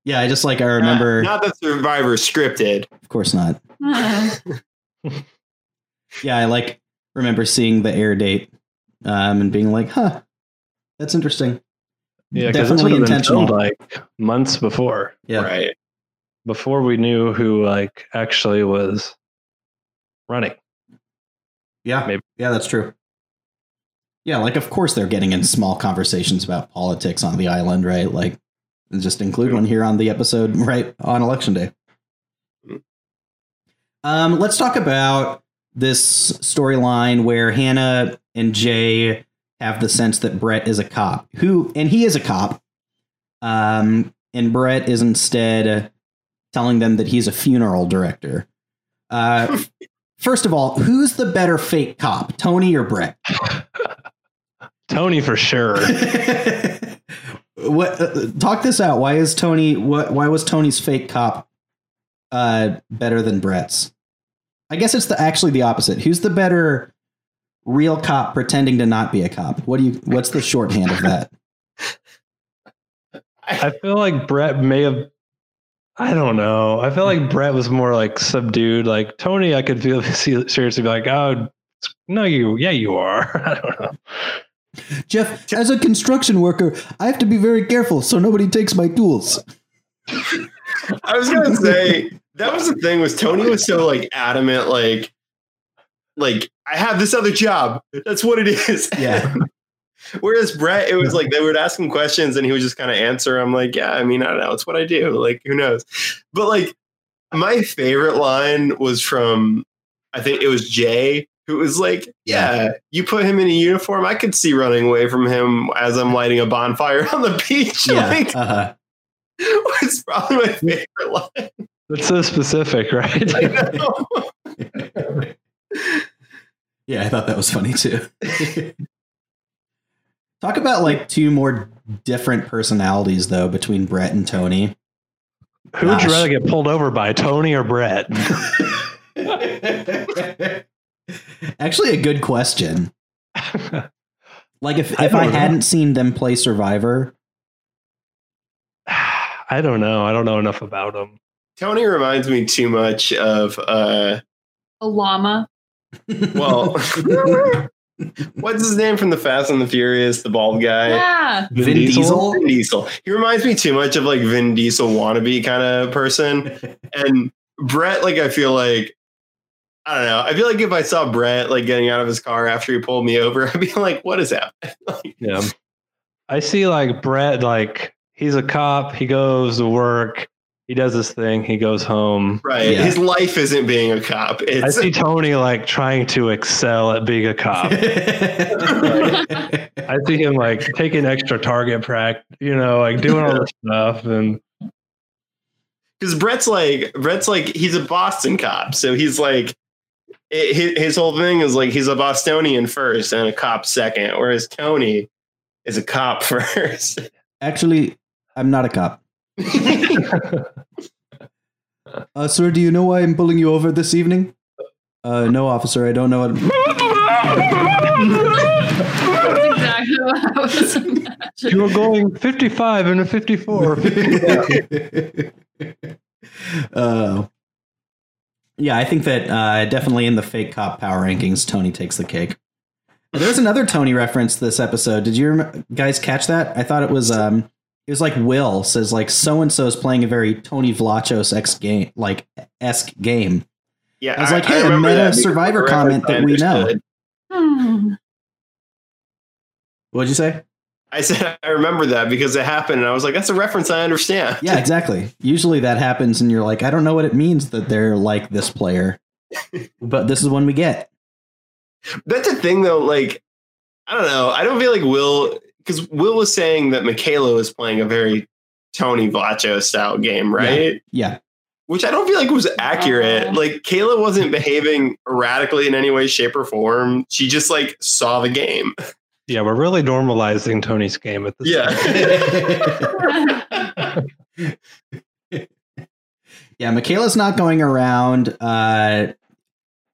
Yeah, I just like I remember. Not, not that Survivor scripted. of course not. Uh, Yeah, I like remember seeing the air date um, and being like, "Huh, that's interesting." Yeah, Definitely would have been intentional. like months before, Yeah, Right. before we knew who like actually was running. yeah, Maybe. yeah, that's true. Yeah, like of course they're getting in small conversations about politics on the island, right? Like, just include one here on the episode, right on election day. Um, let's talk about this storyline where Hannah and Jay have the sense that Bret is a cop, who, and he is a cop. Um, and Bret is instead telling them that he's a funeral director. Uh, first of all, who's the better fake cop, Tony or Bret? Tony for sure. what? Uh, talk this out. Why is Tony? What? Why was Tony's fake cop uh, better than Bret's? I guess it's the actually the opposite. Who's the better real cop pretending to not be a cop? What do you? What's the shorthand of that? I feel like Bret may have. I don't know. I feel like Bret was more like subdued. Like Tony, I could feel seriously be like, oh, no, you, yeah, you are. I don't know. Jeff, as a construction worker, I have to be very careful so nobody takes my tools. I was gonna say that was the thing was Tony was so like adamant, like like I have this other job. That's what it is. Yeah. Whereas Bret, it was like they would ask him questions and he would just kind of answer. I'm like, yeah, I mean, I don't know. It's what I do. Like, who knows? But like, my favorite line was from, I think it was Jay, who was like, yeah, you put him in a uniform. I could see running away from him as I'm lighting a bonfire on the beach. Yeah. Like, Uh-huh. it's probably my favorite line. That's so specific, right? I know. Yeah, I thought that was funny too. Talk about like two more different personalities though between Bret and Tony. Who would you rather get pulled over by, Tony or Bret? Actually, a good question. Like if, I if I, don't know. hadn't seen them play Survivor, I don't know. I don't know enough about them. Tony reminds me too much of uh a llama. Well What's his name from the Fast and the Furious, the bald guy? Yeah. Vin, Diesel? Vin Diesel. He reminds me too much of like Vin Diesel wannabe kind of person. and Bret, like I feel like I don't know. I feel like if I saw Bret like getting out of his car after he pulled me over, I'd be like, "What is that?" Like, Yeah. I see like Bret, like he's a cop. He goes to work. He does his thing. He goes home. right? Yeah. His life isn't being a cop. I see Tony like trying to excel at being a cop. I see him like taking extra target practice, you know, like doing all this stuff. And because Bret's like Bret's like he's a Boston cop, so he's like it, his, his whole thing is like he's a Bostonian first and a cop second, whereas Tony is a cop first. Actually, I'm not a cop. Uh, sir, do you know why I'm pulling you over this evening? Uh, no, officer, I don't know what. That's exactly what I was imagining. you were going 55 and a 54. uh, yeah, I think that uh, definitely in the fake cop power rankings, Tony takes the cake. There's another Tony reference this episode. Did you rem- guys catch that? I thought it was um, it was like Will says like so and so is playing a very Tony Vlachos ex game like esque game. Yeah, I was like, hey, a meta Survivor comment that we know. Hmm. What'd you say? I said I remember that because it happened, and I was like, "That's a reference I understand." Yeah, exactly. Usually that happens, and you're like, I don't know what it means that they're like this player, but this is one we get. That's the thing, though. Like, I don't know. I don't feel like Will, because Will was saying that Michaela was playing a very Tony Vlacho style game, right? Yeah, Which I don't feel like was accurate. Oh. Like, Kayla wasn't behaving erratically in any way, shape, or form. She just like saw the game. yeah, we're really normalizing Tony's game at this Yeah. yeah. Michaela's not going around, uh,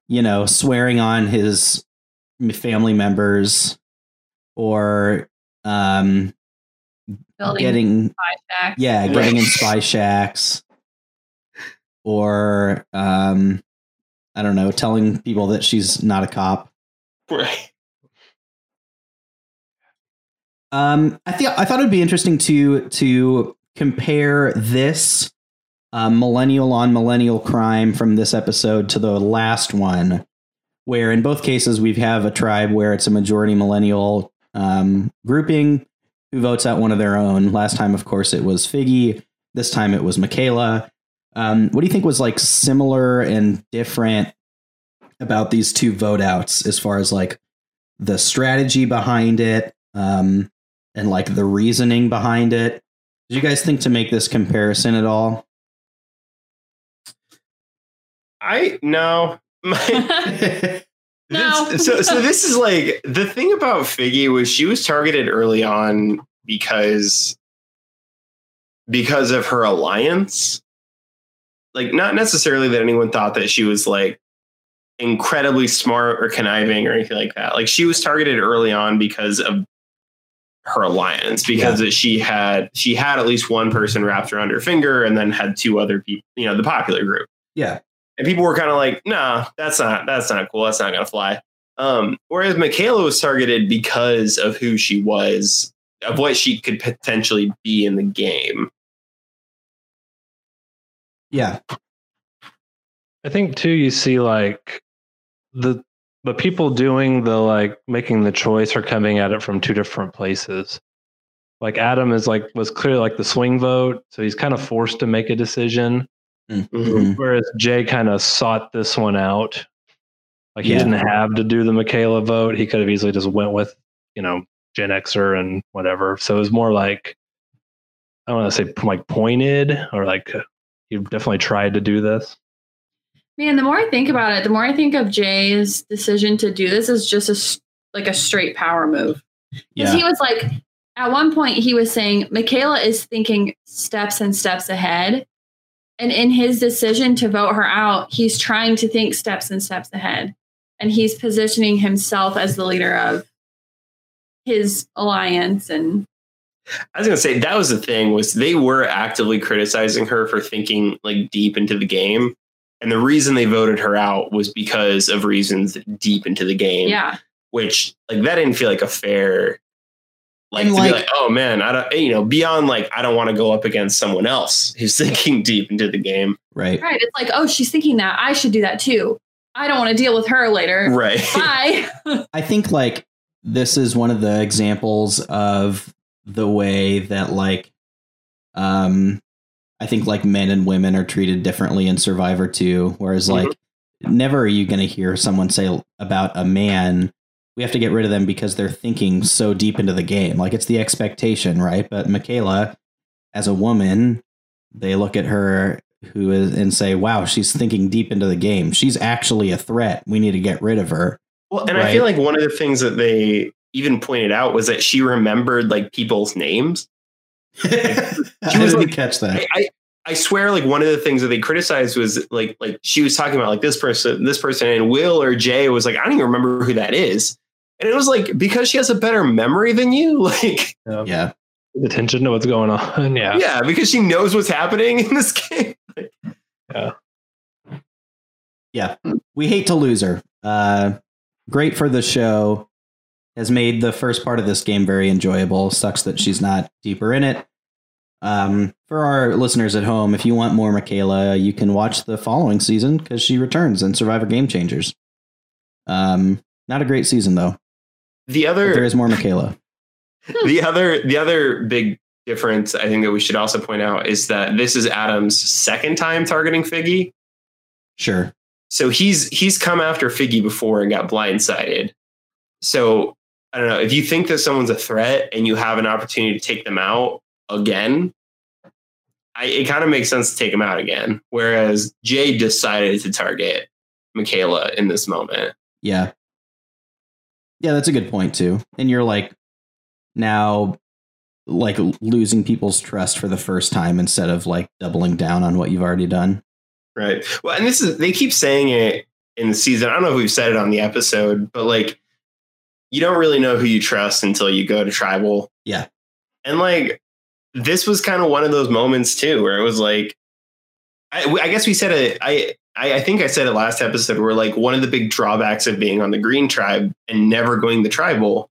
you know, swearing on his family members or um, Building getting spy shacks. yeah, getting in spy shacks or um, I don't know, telling people that she's not a cop. right. Um, I think I thought it'd be interesting to to compare this uh, millennial on millennial crime from this episode to the last one, where in both cases we have a tribe where it's a majority millennial um, grouping who votes out one of their own. Last time, of course, it was Figgy. This time, it was Michaela. Um, what do you think was like similar and different about these two vote outs as far as like the strategy behind it? Um, and like the reasoning behind it. Did you guys think to make this comparison at all? I no. My, No. This- so so this is like the thing about Figgy was she was targeted early on because because of her alliance. Like not necessarily that anyone thought that she was like incredibly smart or conniving or anything like that. Like she was targeted early on because of her alliance because she had she had at least one person wrapped around her finger and then had two other people, you know, the popular group Yeah. And people were kind of like, "Nah, that's not that's not cool. That's not gonna fly." Um, whereas Michaela was targeted because of who she was, of what she could potentially be in the game. Yeah. I think too you see like the the people doing the like making the choice are coming at it from two different places. Like Adam is like was clearly like the swing vote, so he's kind of forced to make a decision. Mhm. Whereas Jay kind of sought this one out. Like he Yeah. didn't have to do the Michaela vote. He could have easily just went with, you know, Gen Xer and whatever. So it was more like I don't want to say like pointed or like he definitely tried to do this. Man, the more I think about it, the more I think of Jay's decision to do this as just a like a straight power move. Because Yeah. he was like, at one point, he was saying Michaela is thinking steps and steps ahead. And in his decision to vote her out, he's trying to think steps and steps ahead. And he's positioning himself as the leader of his alliance. And I was gonna say that was the thing was they were actively criticizing her for thinking like deep into the game, and the reason they voted her out was because of reasons deep into the game. yeah, which like that didn't feel like a fair like And, to like- be like, oh man, I don't you know, beyond like I don't want to go up against someone else who's thinking deep into the game. Right. Right. It's like, oh, she's thinking that. I should do that too. I don't want to deal with her later. Right. Bye. I think like this is one of the examples of the way that like um I think like men and women are treated differently in Survivor too. Whereas like never are you gonna hear someone say about a man, we have to get rid of them because they're thinking so deep into the game. Like it's the expectation, right? But Michaela, as a woman, they look at her who is and say, Wow, she's thinking deep into the game. She's actually a threat. We need to get rid of her. Well, and I feel like one of the things that they even pointed out was that she remembered like people's names. I She was like- catch that. I, I I swear, like one of the things that they criticized was like like she was talking about like this person, this person, and Will or Jay was like, I don't even remember who that is. And it was like because she has a better memory than you, like Yeah. attention to what's going on. Yeah. yeah, because she knows what's happening in this game. Yeah. Yeah. We hate to lose her. Uh, great for the show. Has made the first part of this game very enjoyable. Sucks that she's not deeper in it. Um, for our listeners at home, if you want more Michaela, you can watch the following season because she returns in Survivor Game Changers. Um, not a great season though. The But other there is more Michaela. the other the other big difference I think that we should also point out is that this is Adam's second time targeting Figgy. Sure. So he's he's come after Figgy before and got blindsided. So I don't know if you think that someone's a threat and you have an opportunity to take them out again. I, it kind of makes sense to take them out again. Whereas Jay decided to target Michaela in this moment. Yeah. Yeah, that's a good point too. And you're like now like losing people's trust for the first time instead of like doubling down on what you've already done. Right. Well, and this is they keep saying it in the season. I don't know if we've said it on the episode, but like you don't really know who you trust until you go to tribal. Yeah. And like this was kind of one of those moments too, where it was like, I, I guess we said it. I, I I think I said it last episode. Where like one of the big drawbacks of being on the green tribe and never going the tribal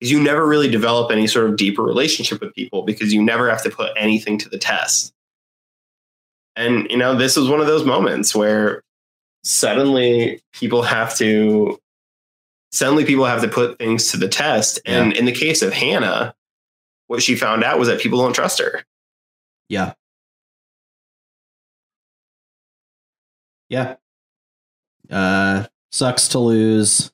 is you never really develop any sort of deeper relationship with people because you never have to put anything to the test. And you know, this was one of those moments where suddenly people have to suddenly people have to put things to the test. And in the case of Hannah, what she found out was that people don't trust her. Yeah. Yeah. Uh sucks to lose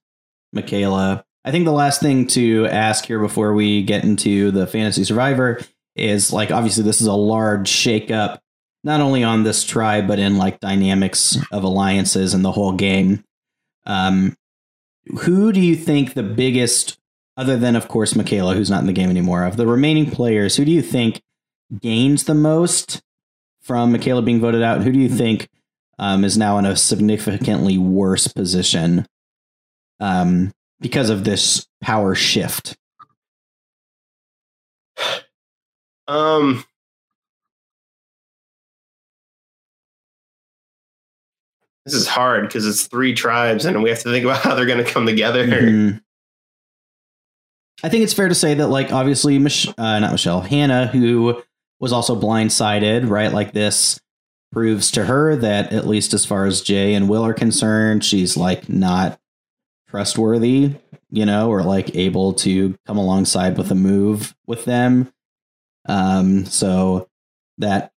Michaela. I think the last thing to ask here before we get into the fantasy survivor is like obviously this is a large shakeup, not only on this tribe, but in like dynamics of alliances and the whole game. Um who do you think the biggest other than of course Michaela, who's not in the game anymore, of the remaining players, who do you think gains the most from Michaela being voted out? Who do you think um, is now in a significantly worse position um, because of this power shift? Um This is hard because it's three tribes and we have to think about how they're going to come together. Mhm. I think it's fair to say that, like, obviously, Mich- uh, not Michelle, Hannah, who was also blindsided, right? Like, this proves to her that, at least as far as Jay and Will are concerned, she's like not trustworthy, you know, or like able to come alongside with a move with them. Um, so that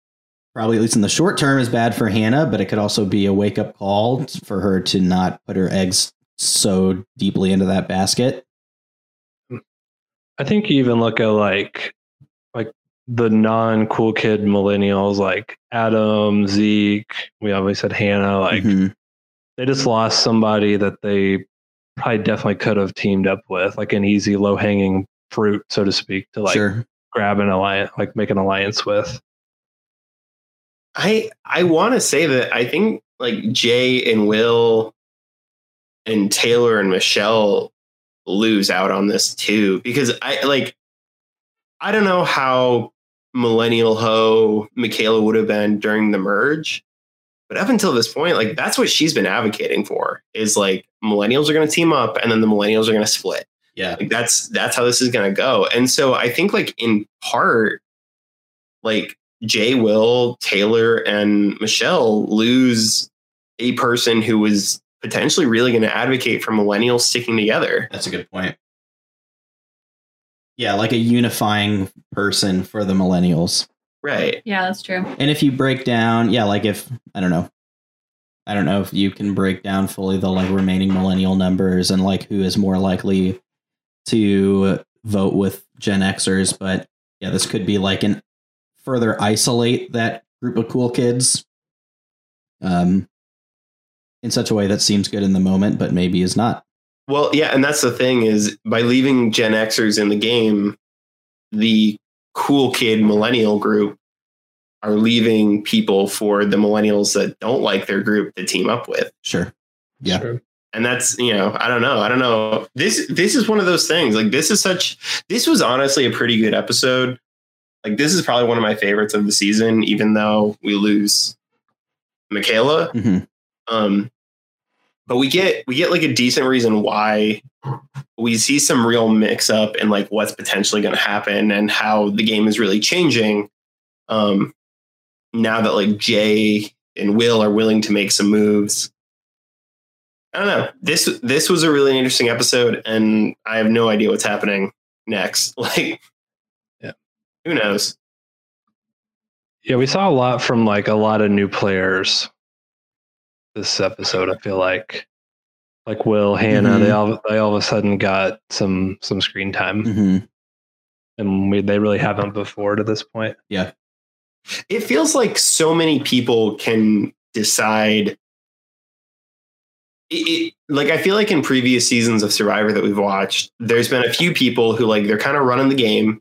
probably, at least in the short term, is bad for Hannah, but it could also be a wake up call for her to not put her eggs so deeply into that basket. I think you even look at like like the non cool kid millennials like Adam, Zeke, we obviously said Hannah, like Mhm. they just lost somebody that they probably definitely could have teamed up with, like an easy low hanging fruit, so to speak, to like sure. grab an alliance like make an alliance with. I I want to say that I think like Jay and Will and Taylor and Michelle lose out on this too because I like I don't know how millennial ho Michaela would have been during the merge, But up until this point, like that's what she's been advocating for is like millennials are going to team up and then the millennials are going to split. Yeah. Like that's that's how this is going to go. And so I think like in part like Jay, Will, Taylor and Michelle lose a person who was potentially really going to advocate for millennials sticking together. That's a good point. Yeah, like a unifying person for the millennials. Right. Yeah, that's true. And if you break down, yeah, like if I don't know, I don't know if you can break down fully the like remaining millennial numbers and like who is more likely to vote with Gen Xers, but yeah, this could be like an further isolate that group of cool kids. Um in such a way that seems good in the moment, but maybe is not. Well, yeah, and that's the thing is by leaving Gen Xers in the game, the cool kid millennial group are leaving people for the millennials that don't like their group to team up with. Sure. Yeah. Sure. And that's, you know, I don't know. I don't know. This this is one of those things. Like this is such this was honestly a pretty good episode. Like this is probably one of my favorites of the season, even though we lose Michaela. Mhm. Um, but we get we get like a decent reason why we see some real mix up in like what's potentially going to happen and how the game is really changing. Um, now that like Jay and Will are willing to make some moves. I don't know. This this was a really interesting episode, and I have no idea what's happening next. Like, Yeah. who knows? Yeah, we saw a lot from like a lot of new players this episode. I feel like, like Will, Hannah, they all they all of a sudden got some some screen time, hmm and we, they really haven't before to this point. Yeah, it feels like so many people can decide it, it, like i feel like in previous seasons of survivor that we've watched there's been a few people who like they're kind of running the game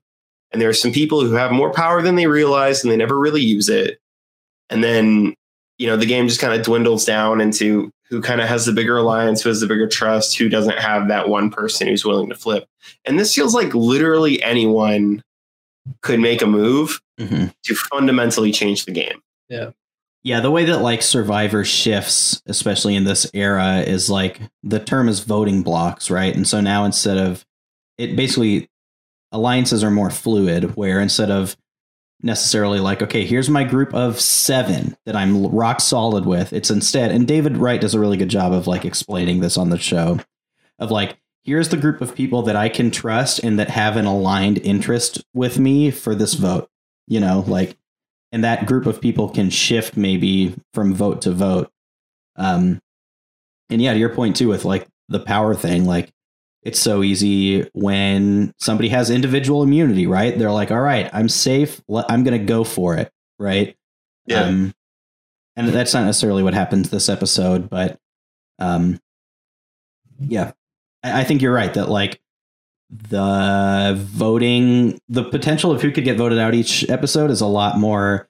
and there are some people who have more power than they realize and they never really use it and then you know the game just kind of dwindles down into who kind of has the bigger alliance who has the bigger trust who doesn't have that one person who's willing to flip and this feels like literally anyone could make a move hmm to fundamentally change the game. Yeah. Yeah, the way that like Survivor shifts, especially in this era, is like the term is voting blocks, right? And so now instead of it, basically alliances are more fluid, where instead of necessarily like, okay, here's my group of seven that I'm rock solid with, it's instead, and David Wright does a really good job of like explaining this on the show, of like, here's the group of people that I can trust and that have an aligned interest with me for this vote. You know, like and that group of people can shift maybe from vote to vote. Um, and yeah, to your point too, with like the power thing, like it's so easy when somebody has individual immunity, right? They're like, all right, I'm safe. I'm going to go for it, right? Yeah. Um, and that's not necessarily what happens this episode, but um, yeah, I, I think you're right that like the voting, the potential of who could get voted out each episode is a lot more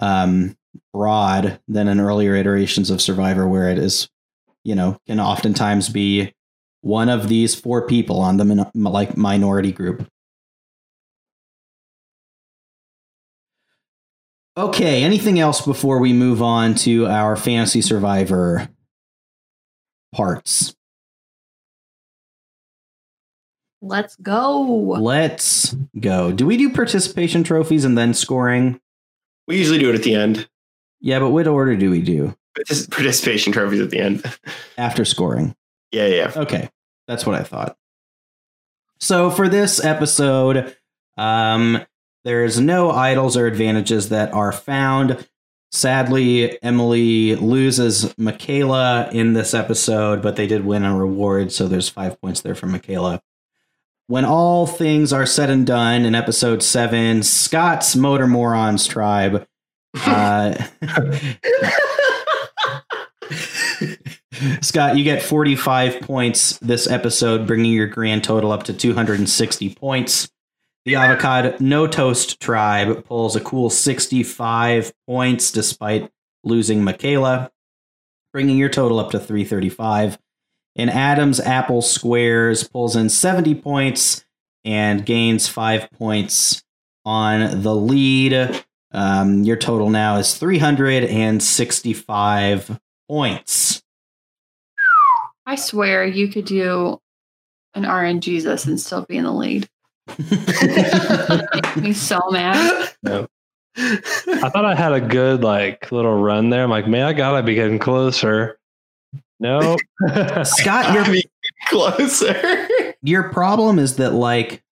um, broad than in earlier iterations of Survivor, where it is, you know, can oftentimes be one of these four people on the min- like minority group. Okay, anything else before we move on to our fantasy survivor parts? Let's go. Let's go. Do we do participation trophies and then scoring? We usually do it at the end. Yeah, but what order do we do Partic- Participation trophies at the end. after scoring? yeah, yeah. Okay, that's what I thought. So for this episode, um, there's no idols or advantages that are found. Sadly, Emily loses Michaela in this episode, but they did win a reward, so there's five points there for Michaela. When all things are said and done in episode seven, Scott's Motor Morons tribe. Uh, Scott, you get 45 points this episode, bringing your grand total up to 260 points. The Avocado No Toast tribe pulls a cool 65 points despite losing Michaela, bringing your total up to 335. And Adams Apple Squares pulls in 70 points and gains five points on the lead Um, your total now is 365 points. I swear you could do an RN Jesus and still be in the lead. Me so mad. I thought I had a good like little run there. I'm like, man, I gotta be getting closer. No, Scott, your Be closer. your problem is that like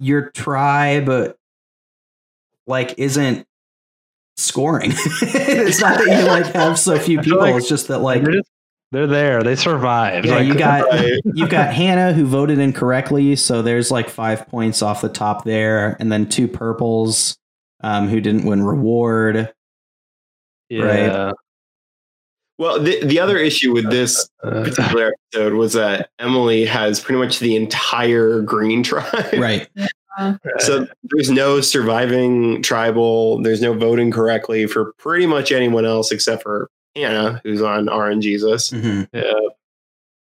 your tribe like isn't scoring. it's not that you like have so few people. like- it's just that like they're, just, they're there. They survived. yeah, Like, you got Right. you've got Hannah who voted incorrectly, so there's like five points off the top there, and then two purples um, who didn't win reward. yeah. Well, the, the other issue with this Uh, particular episode was that Emily has pretty much the entire green tribe. Right. So there's no surviving tribal. There's no voting correctly for pretty much anyone else except for Hannah, who's on RN Jesus. Mhm. yeah.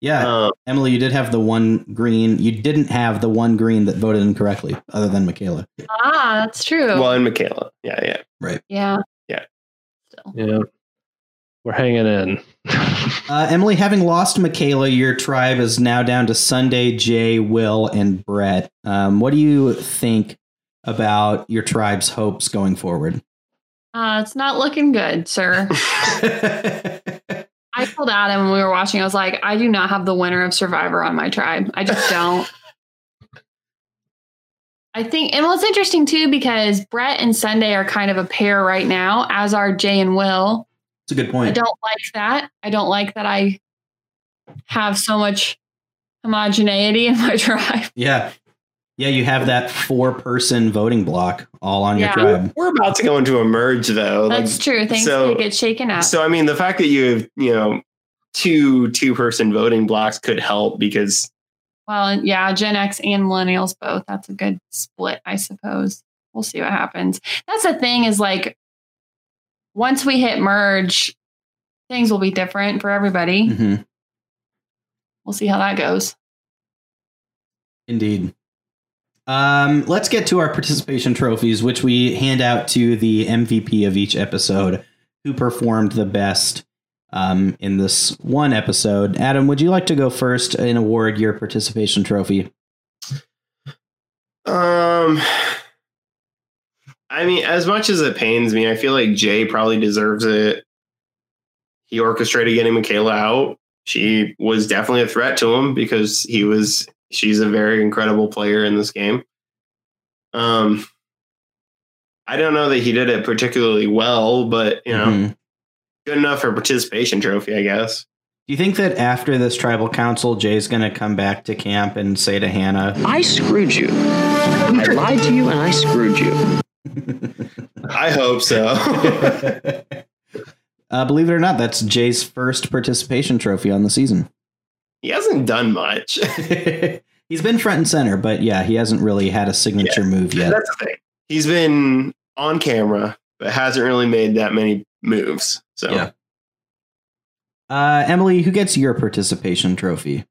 Yeah, Um, Emily, you did have the one green. You didn't have the one green that voted incorrectly, other than Michaela. Ah, that's true. well, and Michaela. Yeah, yeah. Right. Yeah. Yeah. Still. Yeah. We're hanging in. Uh, Emily, having lost Michaela, your tribe is now down to Sunday, Jay, Will, and Bret. Um, what do you think about your tribe's hopes going forward? Uh, it's not looking good, sir. I told Adam when we were watching, I was like, I do not have the winner of Survivor on my tribe. I just don't. I think, and what's interesting too, because Bret and Sunday are kind of a pair right now, as are Jay and Will. It's a good point. I don't like that. I don't like that I have so much homogeneity in my tribe. Yeah. Yeah, you have that four person voting block all on your Yeah. tribe. We're about to go into a merge, though. Like, That's true. Things so- could get shaken up. so I mean, the fact that you have you know two two person voting blocks could help because Well, yeah, Gen X and millennials both. That's a good split, I suppose. We'll see what happens. That's the thing is like once we hit merge, things will be different for everybody. hmm We'll see how that goes. Indeed. Um, let's get to our participation trophies, which we hand out to the MVP of each episode who performed the best um, in this one episode. Adam, would you like to go first and award your participation trophy? um I mean, as much as it pains me, I feel like Jay probably deserves it. He orchestrated getting Michaela out. She was definitely a threat to him because he was she's a very incredible player in this game. Um I don't know that he did it particularly well, but you know, Mhm. good enough for a participation trophy, I guess. Do you think that after this tribal council, Jay's going to come back to camp and say to Hannah, I screwed you. I lied to you and I screwed you. I hope so. uh, believe it or not, that's Jay's first participation trophy on the season. He hasn't done much. He's been front and center, but yeah, he hasn't really had a signature move yet. That's the thing. He's been on camera, but hasn't really made that many moves. So Yeah. Uh, Emily, who gets your participation trophy?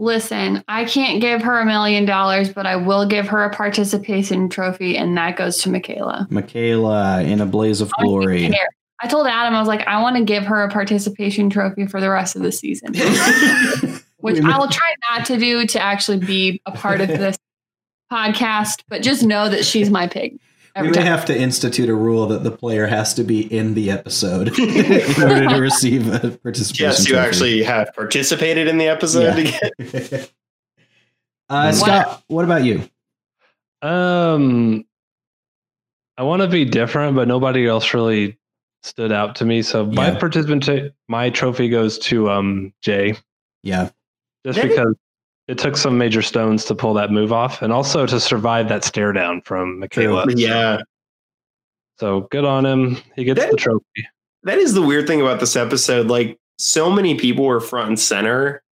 Listen, I can't give her a million dollars, but I will give her a participation trophy, and that goes to Michaela. Michaela in a blaze of I don't glory. Even care. I told Adam, I was like, I want to give her a participation trophy for the rest of the season, which I will try not to do to actually be a part of this podcast, but just know that she's my pig. we may time. have to institute a rule that the player has to be in the episode in order to receive a participation yes, you trophy. actually have participated in the episode. Yeah. to uh, Scott, what about you? Um, I want to be different, but nobody else really stood out to me. So my Yeah. participant, my trophy goes to um Jay, Yeah. just Did because it took some major stones to pull that move off, and also to survive that stare down from Michaela. yeah, So good on him. He gets That- the trophy. that is the weird thing about this episode. Like, so many people were front and center.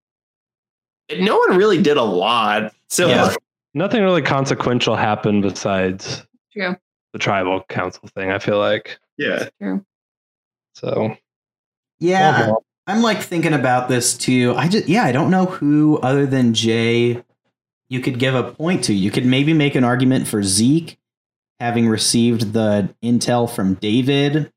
No one really did a lot. So Yeah. Nothing really consequential happened besides True. the tribal council thing. I feel like yeah, so. Yeah. overall, I'm like thinking about this too. I just yeah, I don't know who other than Jay you could give a point to. You could maybe make an argument for Zeke. having received the intel from David.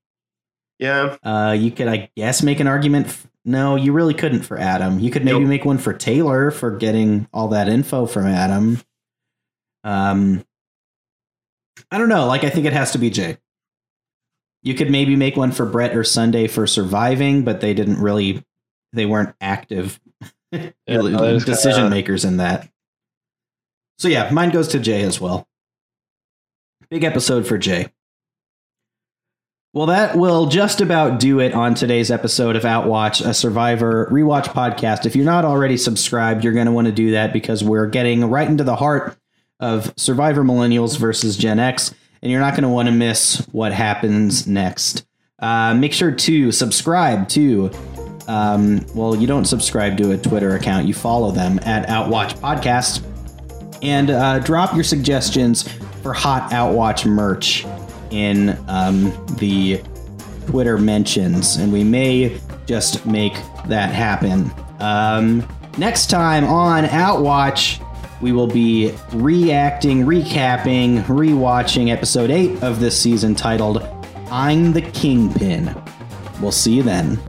Yeah. Uh, you could, I guess, make an argument. F- no, you really couldn't for Adam. You could maybe Nope. make one for Taylor for getting all that info from Adam. Um, I don't know. Like, I think it has to be Jay. You could maybe make one for Bret or Sunday for surviving, but they didn't really, they weren't active Yeah, no, decision kinda- makers in that. So yeah, mine goes to Jay as well. Big episode for Jay. Well, that will just about do it on today's episode of Outwatch, a Survivor rewatch podcast. If you're not already subscribed, you're going to want to do that because we're getting right into the heart of Survivor Millennials versus Gen X, and you're not going to want to miss what happens next. Uh, make sure to subscribe to um, well, you don't subscribe to a Twitter account, you follow them at Outwatch Podcast. And uh, drop your suggestions for hot Outwatch merch in um, the Twitter mentions, and we may just make that happen. Um, next time on Outwatch, we will be reacting, recapping, rewatching episode 8 of this season titled I'm the Kingpin. We'll see you then.